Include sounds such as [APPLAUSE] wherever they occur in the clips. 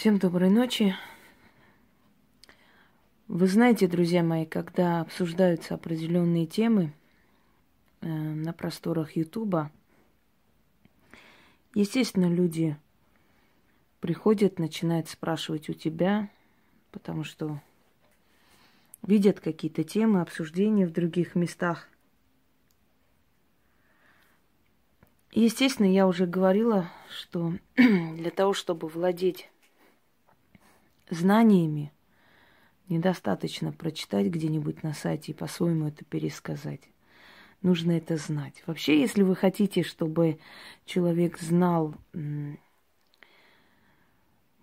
Всем доброй ночи. Вы знаете, друзья мои, когда обсуждаются определенные темы э, на просторах Ютуба, естественно, люди приходят, начинают спрашивать у тебя, потому что видят какие-то темы, обсуждения в других местах. Естественно, я уже говорила, что [CLEARS THROAT] для того, чтобы владеть знаниями, недостаточно прочитать где-нибудь на сайте и по-своему это пересказать. Нужно это знать. Вообще, если вы хотите, чтобы человек знал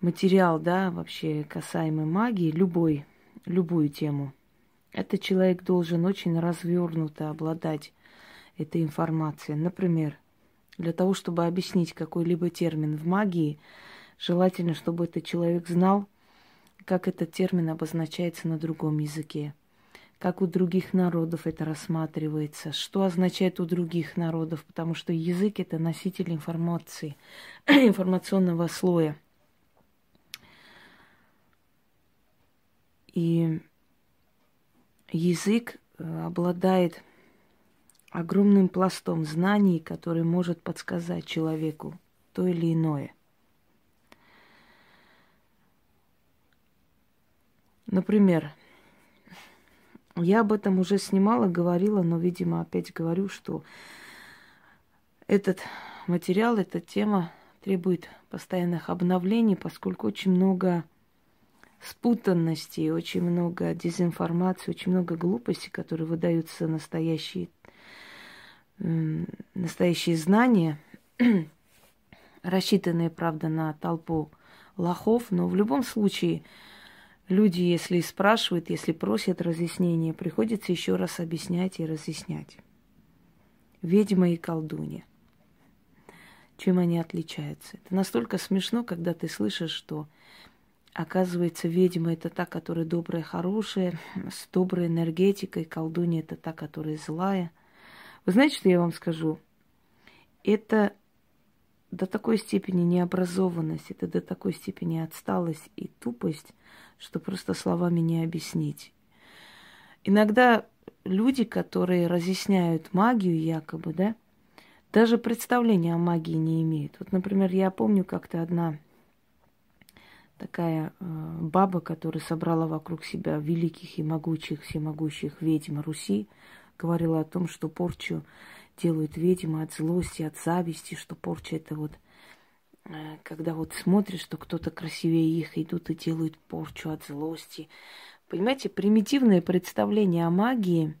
материал, да, вообще касаемый магии, любой, любую тему, этот человек должен очень развернуто обладать этой информацией. Например, для того, чтобы объяснить какой-либо термин в магии, желательно, чтобы этот человек знал, как этот термин обозначается на другом языке, как у других народов это рассматривается, что означает у других народов, потому что язык это носитель информации, [CLEARS THROAT] информационного слоя. И язык э, обладает огромным пластом знаний, который может подсказать человеку то или иное. Например, я об этом уже снимала, говорила, но, видимо, опять говорю, что этот материал, эта тема требует постоянных обновлений, поскольку очень много спутанности, очень много дезинформации, очень много глупости, которые выдаются настоящие, настоящие знания, [CLEARS THROAT] рассчитанные, правда, на толпу лохов, но в любом случае Люди, если спрашивают, если просят разъяснения, приходится еще раз объяснять и разъяснять. Ведьма и колдунья. Чем они отличаются? Это настолько смешно, когда ты слышишь, что оказывается ведьма это та, которая добрая, хорошая, с доброй энергетикой, колдунья это та, которая злая. Вы знаете, что я вам скажу? Это до такой степени необразованность, это до такой степени отсталость и тупость, что просто словами не объяснить. Иногда люди, которые разъясняют магию якобы, да, даже представления о магии не имеют. Вот, например, я помню как-то одна такая э, баба, которая собрала вокруг себя великих и могучих, всемогущих ведьм Руси, говорила о том, что порчу делают ведьмы от злости, от зависти, что порча это вот Э, когда вот смотришь, что кто-то красивее их идут и делают порчу от злости. Понимаете, примитивное представление о магии,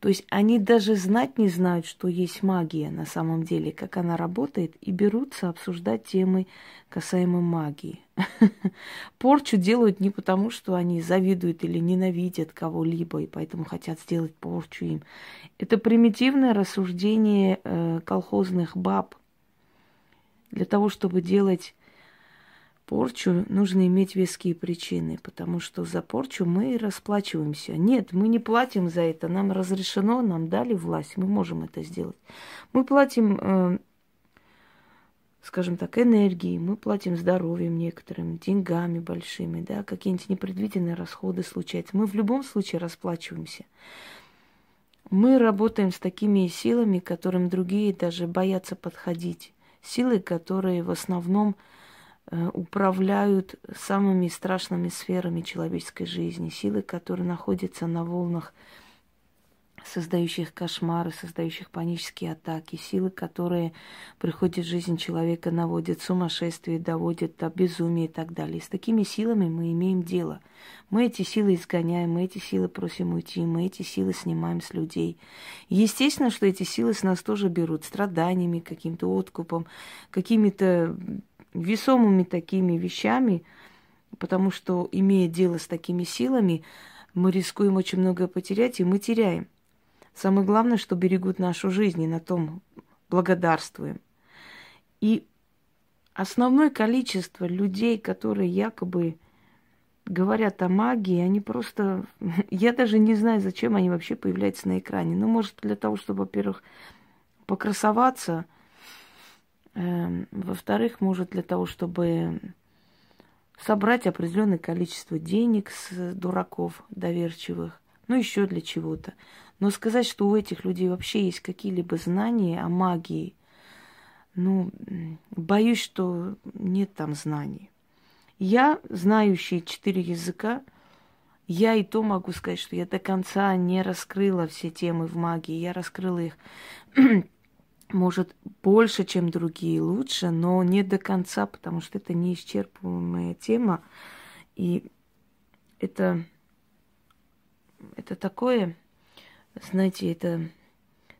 то есть они даже знать не знают, что есть магия на самом деле, как она работает, и берутся обсуждать темы касаемо магии. [LAUGHS] Порчу делают не потому, что они завидуют или ненавидят кого-либо, и поэтому хотят сделать порчу им. Это примитивное рассуждение э, колхозных баб – для того, чтобы делать порчу, нужно иметь веские причины, потому что за порчу мы расплачиваемся. Нет, мы не платим за это, нам разрешено, нам дали власть, мы можем это сделать. Мы платим, э, скажем так, энергией, мы платим здоровьем некоторым, деньгами большими, да, какие-нибудь непредвиденные расходы случаются. Мы в любом случае расплачиваемся. Мы работаем с такими силами, которым другие даже боятся подходить силы, которые в основном управляют самыми страшными сферами человеческой жизни, силы, которые находятся на волнах создающих кошмары, создающих панические атаки, силы, которые приходят в жизнь человека, наводят сумасшествие, доводят до безумия и так далее. с такими силами мы имеем дело. Мы эти силы изгоняем, мы эти силы просим уйти, мы эти силы снимаем с людей. Естественно, что эти силы с нас тоже берут страданиями, каким-то откупом, какими-то весомыми такими вещами, потому что, имея дело с такими силами, мы рискуем очень многое потерять, и мы теряем. Самое главное, что берегут нашу жизнь, и на том благодарствуем. И основное количество людей, которые якобы говорят о магии, они просто... [LAUGHS] Я даже не знаю, зачем они вообще появляются на экране. Ну, может, для того, чтобы, во-первых, покрасоваться. Э, во-вторых, может, для того, чтобы собрать определенное количество денег с дураков доверчивых, ну еще для чего-то. Но сказать, что у этих людей вообще есть какие-либо знания о магии, ну, боюсь, что нет там знаний. Я, знающий четыре языка, я и то могу сказать, что я до конца не раскрыла все темы в магии. Я раскрыла их, может, больше, чем другие, лучше, но не до конца, потому что это неисчерпываемая тема. И это, это такое, знаете, это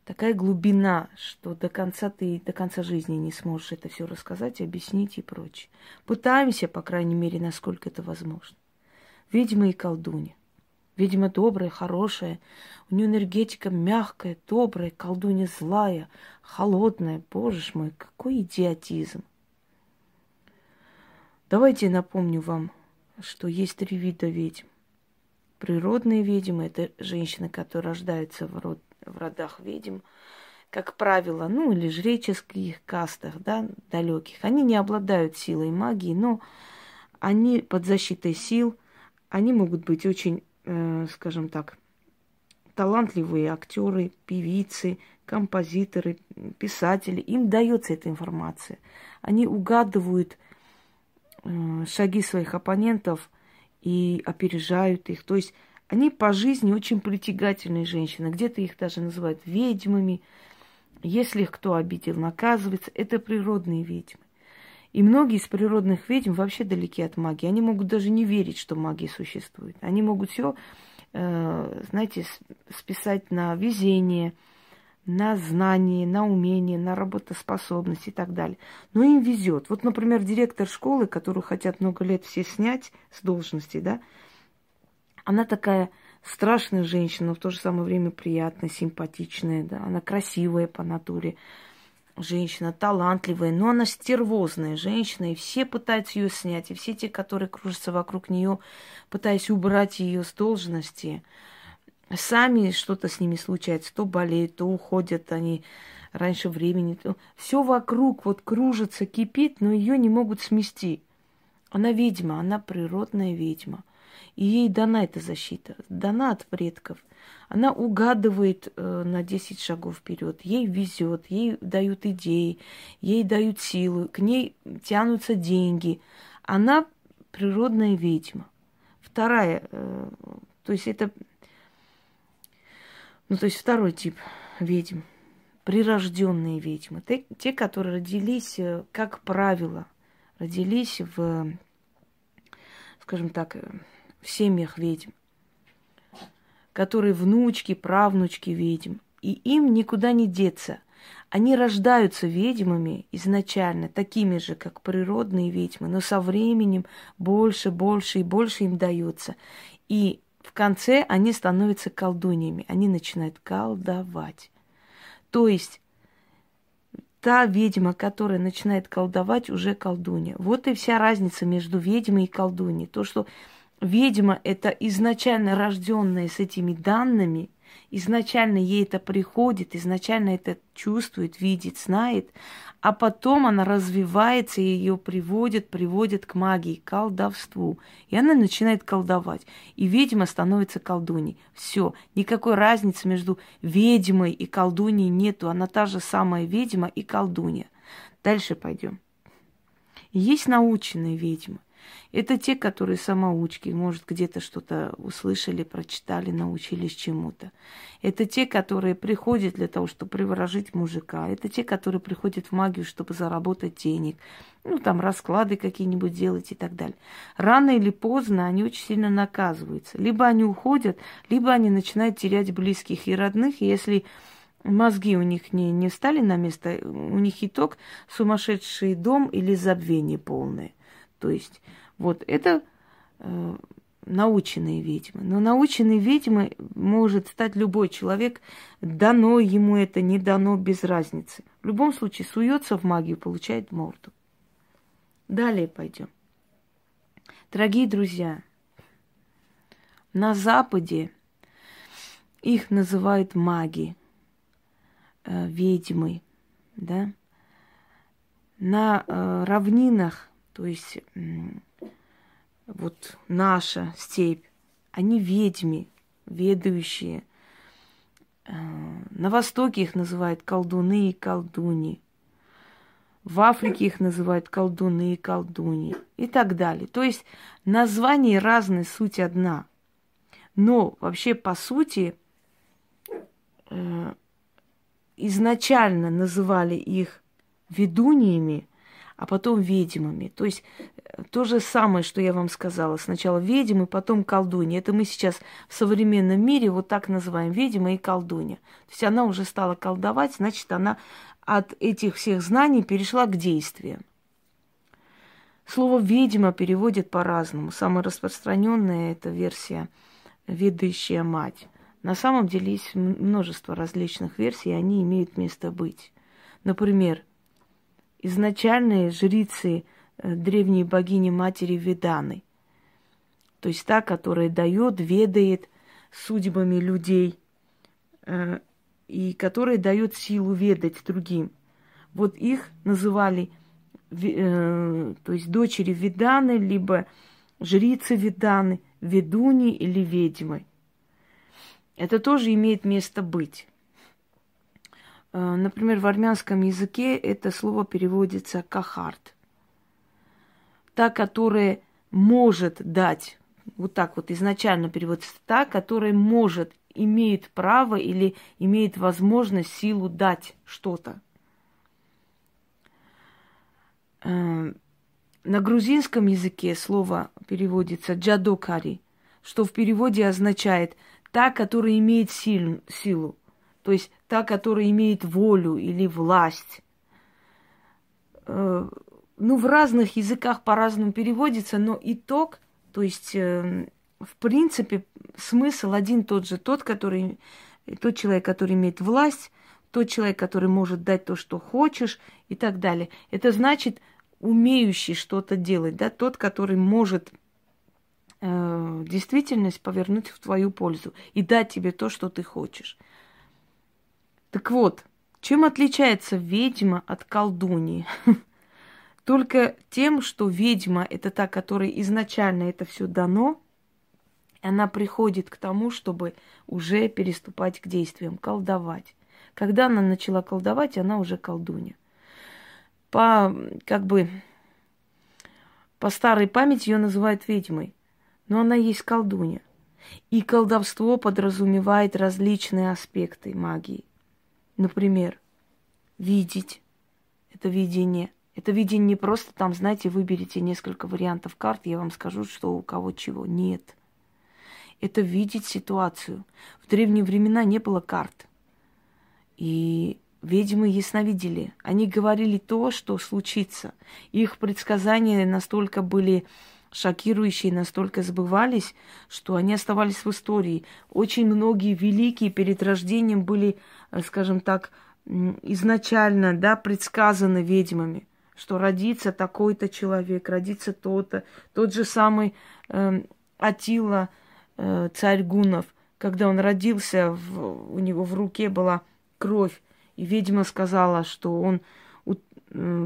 такая глубина, что до конца ты до конца жизни не сможешь это все рассказать, объяснить и прочее. Пытаемся, по крайней мере, насколько это возможно. Ведьма и колдунья. Ведьма добрая, хорошая. У нее энергетика мягкая, добрая, колдунья злая, холодная. Боже ж мой, какой идиотизм. Давайте напомню вам, что есть три вида ведьм. Природные ведьмы – это женщины, которые рождаются в, род, в родах ведьм, как правило, ну или жреческих кастах, да, далеких. Они не обладают силой магии, но они под защитой сил, они могут быть очень, скажем так, талантливые актеры, певицы, композиторы, писатели. Им дается эта информация. Они угадывают э, шаги своих оппонентов и опережают их. То есть они по жизни очень притягательные женщины. Где-то их даже называют ведьмами. Если их кто обидел, наказывается. Это природные ведьмы. И многие из природных ведьм вообще далеки от магии. Они могут даже не верить, что магия существует. Они могут все, э, знаете, списать на везение, на знание, на умение, на работоспособность и так далее. Но им везет. Вот, например, директор школы, которую хотят много лет все снять с должности, да, она такая страшная женщина, но в то же самое время приятная, симпатичная, да, она красивая по натуре женщина, талантливая, но она стервозная женщина, и все пытаются ее снять, и все те, которые кружатся вокруг нее, пытаясь убрать ее с должности, сами что-то с ними случается, то болеют, то уходят они раньше времени, то все вокруг вот кружится, кипит, но ее не могут смести. Она ведьма, она природная ведьма – и ей дана эта защита, дана от предков. Она угадывает э, на 10 шагов вперед, ей везет, ей дают идеи, ей дают силу, к ней тянутся деньги. Она природная ведьма. Вторая, э, то есть это, ну то есть второй тип ведьм, прирожденные ведьмы, те, те которые родились, э, как правило, родились в, скажем так, в семьях ведьм, которые внучки, правнучки ведьм, и им никуда не деться. Они рождаются ведьмами изначально, такими же, как природные ведьмы, но со временем больше, больше и больше им дается. И в конце они становятся колдуньями, они начинают колдовать. То есть та ведьма, которая начинает колдовать, уже колдунья. Вот и вся разница между ведьмой и колдуньей. То, что ведьма это изначально рожденная с этими данными, изначально ей это приходит, изначально это чувствует, видит, знает, а потом она развивается и ее приводит, приводит к магии, к колдовству. И она начинает колдовать. И ведьма становится колдуней. Все, никакой разницы между ведьмой и колдуней нету. Она та же самая ведьма и колдунья. Дальше пойдем. Есть наученные ведьмы. Это те, которые самоучки, может, где-то что-то услышали, прочитали, научились чему-то. Это те, которые приходят для того, чтобы приворожить мужика. Это те, которые приходят в магию, чтобы заработать денег. Ну, там расклады какие-нибудь делать и так далее. Рано или поздно они очень сильно наказываются. Либо они уходят, либо они начинают терять близких и родных. И если мозги у них не, не встали на место, у них итог сумасшедший дом или забвение полное. То есть вот это э, наученные ведьмы. Но наученные ведьмы может стать любой человек, дано ему это, не дано, без разницы. В любом случае, суется в магию, получает морду. Далее пойдем. Дорогие друзья, на Западе их называют маги, э, ведьмы, да. На э, равнинах, то есть вот наша степь, они ведьми, ведающие. Э, на Востоке их называют колдуны и колдуни. В Африке их называют колдуны и колдуни и так далее. То есть названия разные, суть одна. Но вообще по сути э, изначально называли их ведуниями, а потом ведьмами. То есть э, то же самое, что я вам сказала. Сначала ведьмы, потом колдунья. Это мы сейчас в современном мире вот так называем ведьма и колдунья. То есть она уже стала колдовать, значит, она от этих всех знаний перешла к действиям. Слово «ведьма» переводит по-разному. Самая распространенная это версия «ведущая мать». На самом деле есть множество различных версий, и они имеют место быть. Например, изначальные жрицы э, древней богини матери Веданы. То есть та, которая дает, ведает судьбами людей э, и которая дает силу ведать другим. Вот их называли, э, то есть дочери Веданы, либо жрицы Веданы, ведуни или ведьмы. Это тоже имеет место быть. Э, например, в армянском языке это слово переводится кахарт. Та, которая может дать, вот так вот изначально переводится, та, которая может, имеет право или имеет возможность, силу дать что-то. Э, на грузинском языке слово переводится джадокари, что в переводе означает та, которая имеет силу то есть та, которая имеет волю или власть. Э, ну, в разных языках по-разному переводится, но итог, то есть, э, в принципе, смысл один тот же, тот, который, тот человек, который имеет власть, тот человек, который может дать то, что хочешь и так далее. Это значит умеющий что-то делать, да, тот, который может э, действительность повернуть в твою пользу и дать тебе то, что ты хочешь. Так вот, чем отличается ведьма от колдуньи? [LAUGHS] Только тем, что ведьма это та, которой изначально это все дано, она приходит к тому, чтобы уже переступать к действиям, колдовать. Когда она начала колдовать, она уже колдунья. По, как бы, по старой памяти ее называют ведьмой, но она есть колдунья. И колдовство подразумевает различные аспекты магии. Например, видеть это видение. Это видение не просто там, знаете, выберите несколько вариантов карт, я вам скажу, что у кого чего. Нет. Это видеть ситуацию. В древние времена не было карт. И ведьмы ясновидели. Они говорили то, что случится. Их предсказания настолько были шокирующие, настолько сбывались, что они оставались в истории. Очень многие великие перед рождением были Э, скажем так, изначально, да, предсказано ведьмами, что родится такой-то человек, родится то-то. Тот же самый э, Атила, э, царь Гунов, когда он родился, в, у него в руке была кровь, и ведьма сказала, что он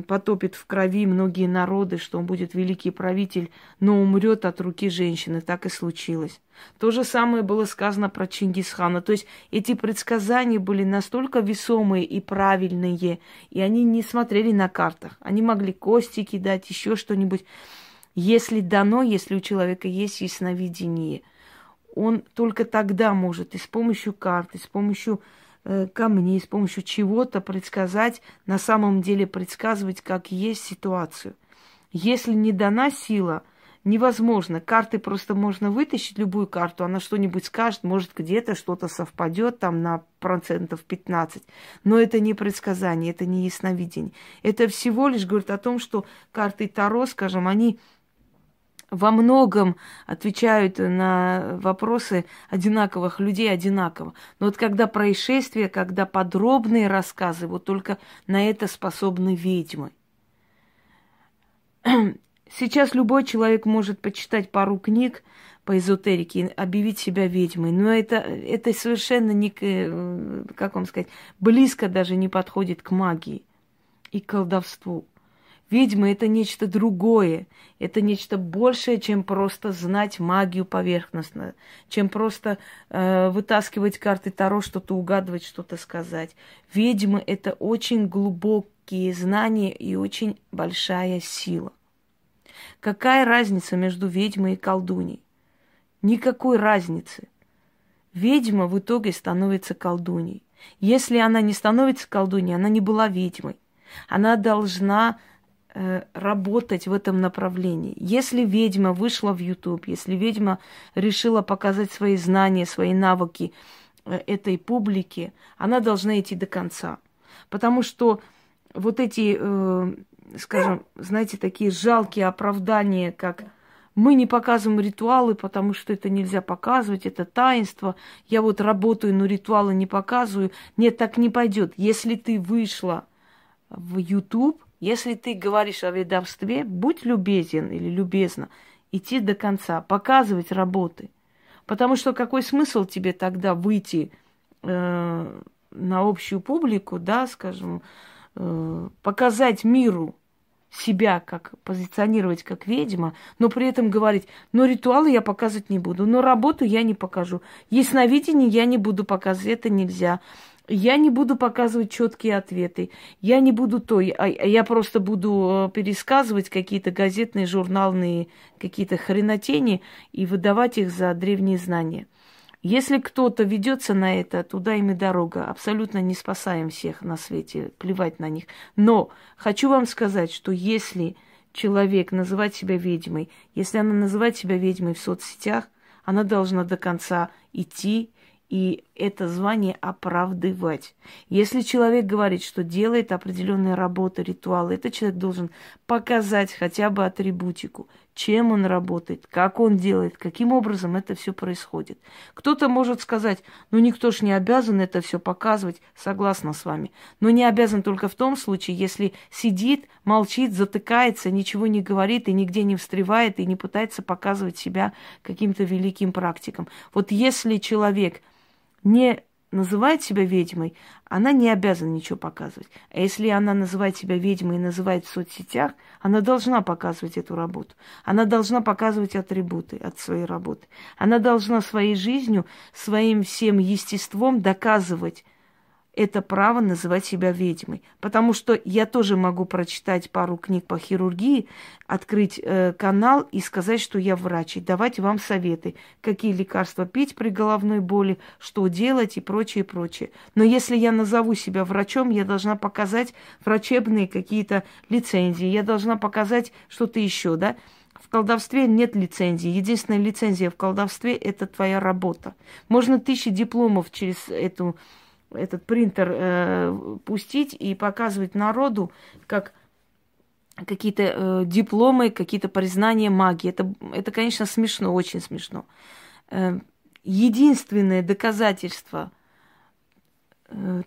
потопит в крови многие народы, что он будет великий правитель, но умрет от руки женщины. Так и случилось. То же самое было сказано про Чингисхана. То есть эти предсказания были настолько весомые и правильные, и они не смотрели на картах. Они могли кости кидать, еще что-нибудь. Если дано, если у человека есть ясновидение, он только тогда может и с помощью карты, с помощью камней, с помощью чего-то предсказать, на самом деле предсказывать, как есть ситуацию. Если не дана сила, невозможно. Карты просто можно вытащить, любую карту, она что-нибудь скажет, может где-то что-то совпадет там на процентов 15. Но это не предсказание, это не ясновидение. Это всего лишь говорит о том, что карты Таро, скажем, они во многом отвечают на вопросы одинаковых людей одинаково. Но вот когда происшествия, когда подробные рассказы, вот только на это способны ведьмы. [CLEARS THROAT] Сейчас любой человек может почитать пару книг по эзотерике и объявить себя ведьмой. Но это, это совершенно не, как вам сказать, близко даже не подходит к магии и колдовству. Ведьма это нечто другое. Это нечто большее, чем просто знать магию поверхностно, чем просто э, вытаскивать карты Таро, что-то угадывать, что-то сказать. Ведьмы это очень глубокие знания и очень большая сила. Какая разница между ведьмой и колдуней? Никакой разницы. Ведьма в итоге становится колдуней. Если она не становится колдуней, она не была ведьмой. Она должна работать в этом направлении. Если ведьма вышла в YouTube, если ведьма решила показать свои знания, свои навыки э, этой публике, она должна идти до конца. Потому что вот эти, э, скажем, знаете, такие жалкие оправдания, как мы не показываем ритуалы, потому что это нельзя показывать, это таинство. Я вот работаю, но ритуалы не показываю. Нет, так не пойдет. Если ты вышла в YouTube, если ты говоришь о ведовстве, будь любезен или любезна, идти до конца, показывать работы. Потому что какой смысл тебе тогда выйти э, на общую публику, да, скажем, э, показать миру себя как позиционировать как ведьма, но при этом говорить, но ритуалы я показывать не буду, но работу я не покажу, ясновидение я не буду показывать, это нельзя. Я не буду показывать четкие ответы. Я не буду то, а я просто буду э, пересказывать какие-то газетные, журнальные, какие-то хренотени и выдавать их за древние знания. Если кто-то ведется на это, туда им и дорога. Абсолютно не спасаем всех на свете, плевать на них. Но хочу вам сказать, что если человек называет себя ведьмой, если она называет себя ведьмой в соцсетях, она должна до конца идти и это звание оправдывать. Если человек говорит, что делает определенные работы, ритуалы, этот человек должен показать хотя бы атрибутику, чем он работает, как он делает, каким образом это все происходит. Кто-то может сказать, ну никто ж не обязан это все показывать, согласна с вами. Но не обязан только в том случае, если сидит, молчит, затыкается, ничего не говорит и нигде не встревает и не пытается показывать себя каким-то великим практиком. Вот если человек не называет себя ведьмой, она не обязана ничего показывать. А если она называет себя ведьмой и называет в соцсетях, она должна показывать эту работу. Она должна показывать атрибуты от своей работы. Она должна своей жизнью, своим всем естеством доказывать, это право называть себя ведьмой. Потому что я тоже могу прочитать пару книг по хирургии, открыть э, канал и сказать, что я врач, и давать вам советы, какие лекарства пить при головной боли, что делать и прочее, прочее. Но если я назову себя врачом, я должна показать врачебные какие-то лицензии, я должна показать что-то еще, да? В колдовстве нет лицензии. Единственная лицензия в колдовстве – это твоя работа. Можно тысячи дипломов через эту этот принтер э, пустить и показывать народу, как какие-то э, дипломы, какие-то признания магии. Это, это, конечно, смешно, очень смешно. Э, единственное доказательство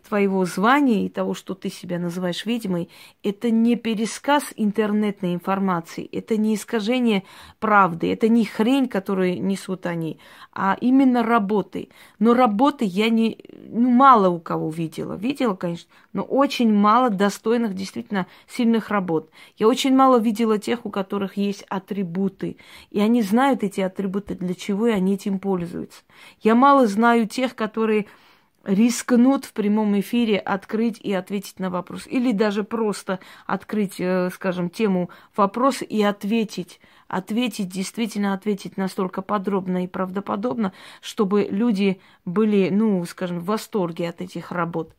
твоего звания и того, что ты себя называешь ведьмой, это не пересказ интернетной информации, это не искажение правды, это не хрень, которую несут они, а именно работы. Но работы я не, ну, мало у кого видела. Видела, конечно, но очень мало достойных, действительно сильных работ. Я очень мало видела тех, у которых есть атрибуты, и они знают эти атрибуты, для чего и они этим пользуются. Я мало знаю тех, которые рискнут в прямом эфире открыть и ответить на вопрос. Или даже просто открыть, э, скажем, тему вопроса и ответить. Ответить, действительно ответить настолько подробно и правдоподобно, чтобы люди были, ну, скажем, в восторге от этих работ.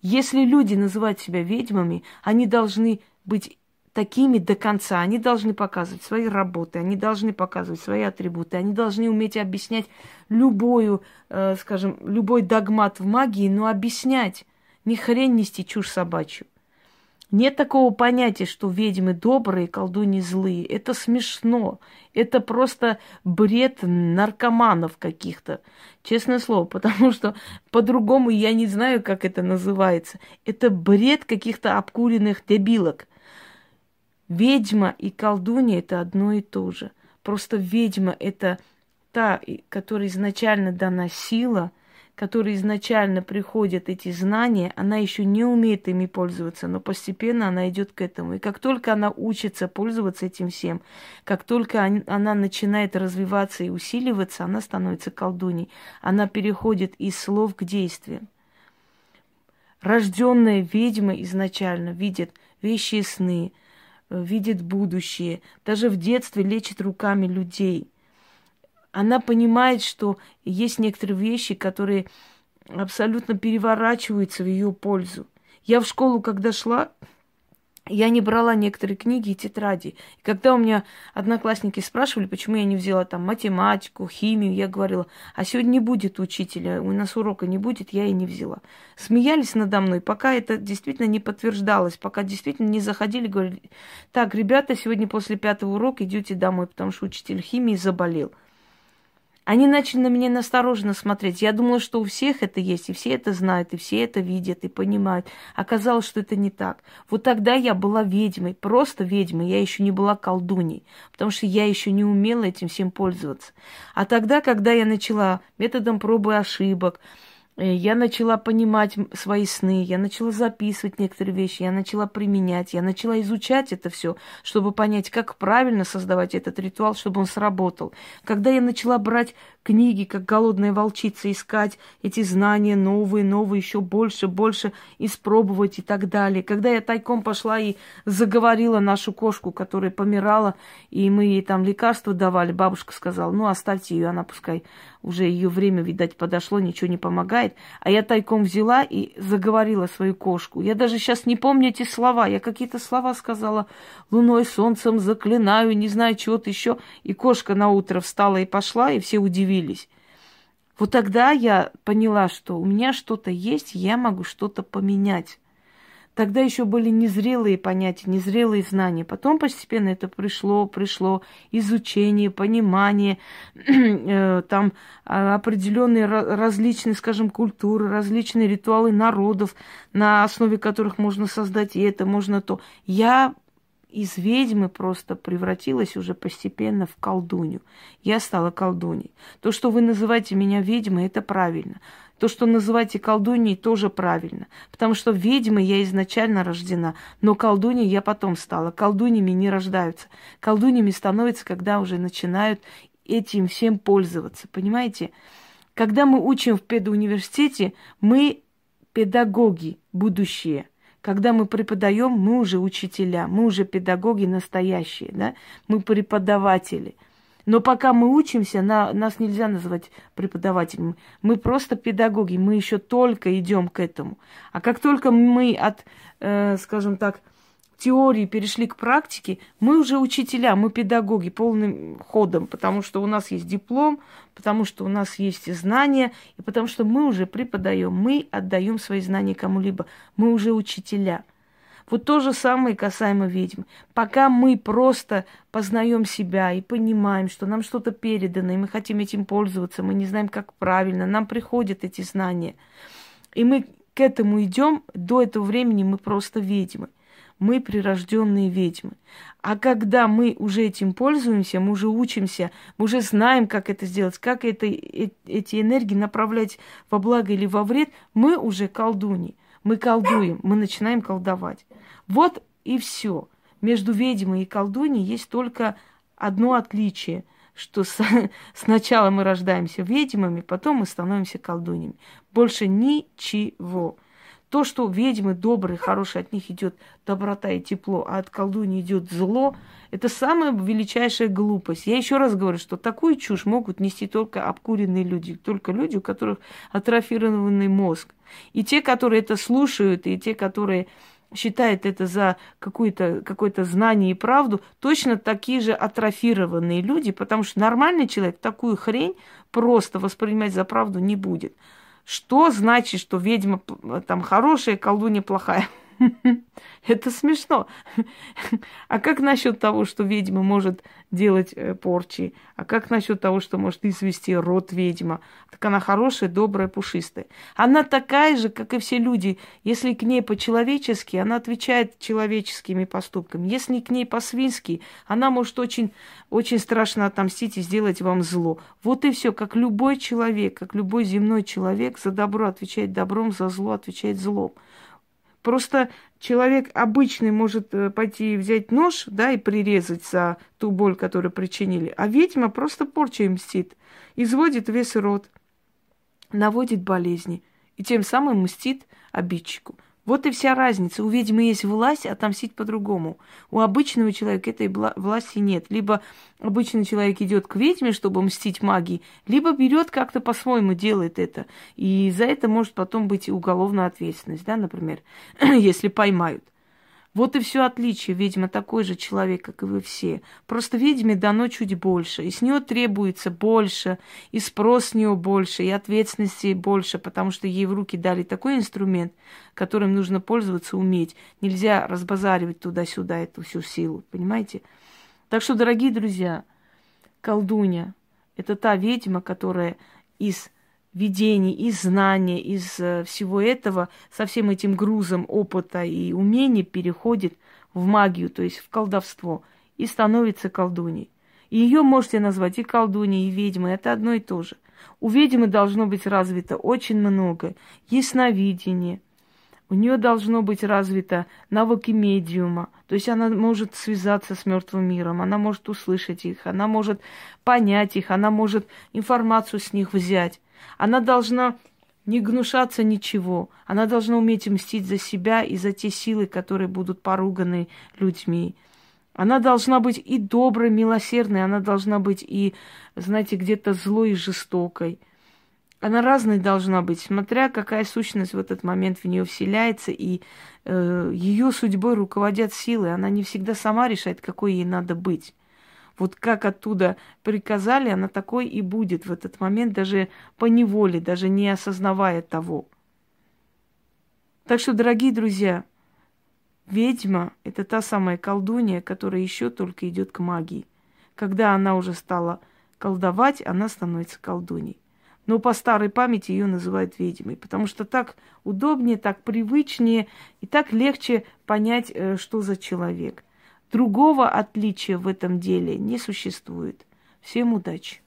Если люди называют себя ведьмами, они должны быть такими до конца. Они должны показывать свои работы, они должны показывать свои атрибуты, они должны уметь объяснять любую, э, скажем, любой догмат в магии, но объяснять, не хрень нести чушь собачью. Нет такого понятия, что ведьмы добрые, колдуни злые. Это смешно. Это просто бред наркоманов каких-то. Честное слово, потому что по-другому я не знаю, как это называется. Это бред каких-то обкуренных дебилок. Ведьма и колдунья это одно и то же. Просто ведьма это та, которой изначально дана сила, которой изначально приходят эти знания, она еще не умеет ими пользоваться, но постепенно она идет к этому. И как только она учится пользоваться этим всем, как только она начинает развиваться и усиливаться, она становится колдуней. Она переходит из слов к действиям. Рожденная ведьма изначально видит вещи и сны, видит будущее, даже в детстве лечит руками людей – она понимает, что есть некоторые вещи, которые абсолютно переворачиваются в ее пользу. Я в школу, когда шла, я не брала некоторые книги и тетради. И когда у меня одноклассники спрашивали, почему я не взяла там математику, химию, я говорила, а сегодня не будет учителя, у нас урока не будет, я и не взяла. Смеялись надо мной, пока это действительно не подтверждалось, пока действительно не заходили, говорили, так, ребята, сегодня после пятого урока идете домой, потому что учитель химии заболел. Они начали на меня настороженно смотреть. Я думала, что у всех это есть, и все это знают, и все это видят, и понимают. Оказалось, что это не так. Вот тогда я была ведьмой, просто ведьмой. Я еще не была колдуней, потому что я еще не умела этим всем пользоваться. А тогда, когда я начала методом пробы и ошибок, я начала понимать свои сны, я начала записывать некоторые вещи, я начала применять, я начала изучать это все, чтобы понять, как правильно создавать этот ритуал, чтобы он сработал. Когда я начала брать книги, как голодная волчица, искать эти знания новые, новые, еще больше, больше, испробовать и так далее. Когда я тайком пошла и заговорила нашу кошку, которая помирала, и мы ей там лекарства давали, бабушка сказала, ну оставьте ее, она пускай уже ее время, видать, подошло, ничего не помогает. А я тайком взяла и заговорила свою кошку. Я даже сейчас не помню эти слова. Я какие-то слова сказала луной, солнцем заклинаю, не знаю, чего-то еще. И кошка на утро встала и пошла, и все удивились. Вот тогда я поняла, что у меня что-то есть, я могу что-то поменять. Тогда еще были незрелые понятия, незрелые знания. Потом постепенно это пришло, пришло изучение, понимание, [CLEARS THROAT] э, там а, определенные различные, скажем, культуры, различные ритуалы народов, на основе которых можно создать и это, можно то. Я из ведьмы просто превратилась уже постепенно в колдунью. Я стала колдуней. То, что вы называете меня ведьмой, это правильно. То, что называете колдуньей, тоже правильно. Потому что ведьмой я изначально рождена, но колдуньей я потом стала. Колдуньями не рождаются. Колдуньями становятся, когда уже начинают этим всем пользоваться. Понимаете? Когда мы учим в педуниверситете, мы педагоги будущее. Когда мы преподаем, мы уже учителя, мы уже педагоги настоящие, да? мы преподаватели – но пока мы учимся, на, нас нельзя называть преподавателями. Мы просто педагоги, мы еще только идем к этому. А как только мы от, э, скажем так, теории перешли к практике, мы уже учителя, мы педагоги полным ходом, потому что у нас есть диплом, потому что у нас есть знания, и потому что мы уже преподаем, мы отдаем свои знания кому-либо, мы уже учителя. Вот то же самое касаемо ведьм. Пока мы просто познаем себя и понимаем, что нам что-то передано, и мы хотим этим пользоваться, мы не знаем, как правильно, нам приходят эти знания. И мы к этому идем, до этого времени мы просто ведьмы. Мы прирожденные ведьмы. А когда мы уже этим пользуемся, мы уже учимся, мы уже знаем, как это сделать, как это, э, эти энергии направлять во благо или во вред, мы уже колдуни. Мы колдуем, мы начинаем колдовать. Вот и все. Между ведьмой и колдуньей есть только одно отличие, что с, [LAUGHS] сначала мы рождаемся ведьмами, потом мы становимся колдуньями. Больше ничего. То, что ведьмы добрые, хорошие, от них идет доброта и тепло, а от колдуни идет зло, это самая величайшая глупость. Я еще раз говорю, что такую чушь могут нести только обкуренные люди, только люди, у которых атрофированный мозг. И те, которые это слушают, и те, которые считают это за какое-то какое знание и правду, точно такие же атрофированные люди, потому что нормальный человек такую хрень просто воспринимать за правду не будет. Что значит, что ведьма там хорошая, колдунья плохая? [LAUGHS] Это смешно. А как насчет того, что ведьма может делать э, порчи? А как насчет того, что может извести род ведьма? Так она хорошая, добрая, пушистая. Она такая же, как и все люди. Если к ней по-человечески, она отвечает человеческими поступками. Если к ней по-свински, она может очень, очень страшно отомстить и сделать вам зло. Вот и все. Как любой человек, как любой земной человек, за добро отвечает добром, за зло отвечает злом. Просто человек обычный может э, пойти взять нож, да, и прирезать за ту боль, которую причинили. А ведьма просто порчей мстит, изводит весь род, наводит болезни и тем самым мстит обидчику. Вот и вся разница. У ведьмы есть власть отомстить по-другому. У обычного человека этой власти нет. Либо обычный человек идет к ведьме, чтобы мстить магии, либо берет как-то по-своему делает это. И за это может потом быть уголовная ответственность, да, например, [CLEARS THROAT] если поймают. Вот и все отличие. Ведьма такой же человек, как и вы все. Просто ведьме дано чуть больше. И с нее требуется больше, и спрос с нее больше, и ответственности больше, потому что ей в руки дали такой инструмент, которым нужно пользоваться, уметь. Нельзя разбазаривать туда-сюда эту всю силу, понимаете? Так что, дорогие друзья, колдунья – это та ведьма, которая из видений, из знания, из э, всего этого, со всем этим грузом опыта и умений переходит в магию, то есть в колдовство, и становится колдуней. Ее можете назвать и колдуней, и ведьмой, это одно и то же. У ведьмы должно быть развито очень много ясновидение, у нее должно быть развито навыки медиума, то есть она может связаться с мертвым миром, она может услышать их, она может понять их, она может информацию с них взять. Она должна не гнушаться ничего. Она должна уметь мстить за себя и за те силы, которые будут поруганы людьми. Она должна быть и доброй, милосердной, она должна быть и, знаете, где-то злой и жестокой. Она разной должна быть, смотря какая сущность в этот момент в нее вселяется, и э, ее судьбой руководят силы. Она не всегда сама решает, какой ей надо быть. Вот как оттуда приказали, она такой и будет в этот момент, даже по неволе, даже не осознавая того. Так что, дорогие друзья, ведьма – это та самая колдунья, которая еще только идет к магии. Когда она уже стала колдовать, она становится колдуней. Но по старой памяти ее называют ведьмой, потому что так удобнее, так привычнее и так легче понять, э, что за человек – Другого отличия в этом деле не существует. Всем удачи!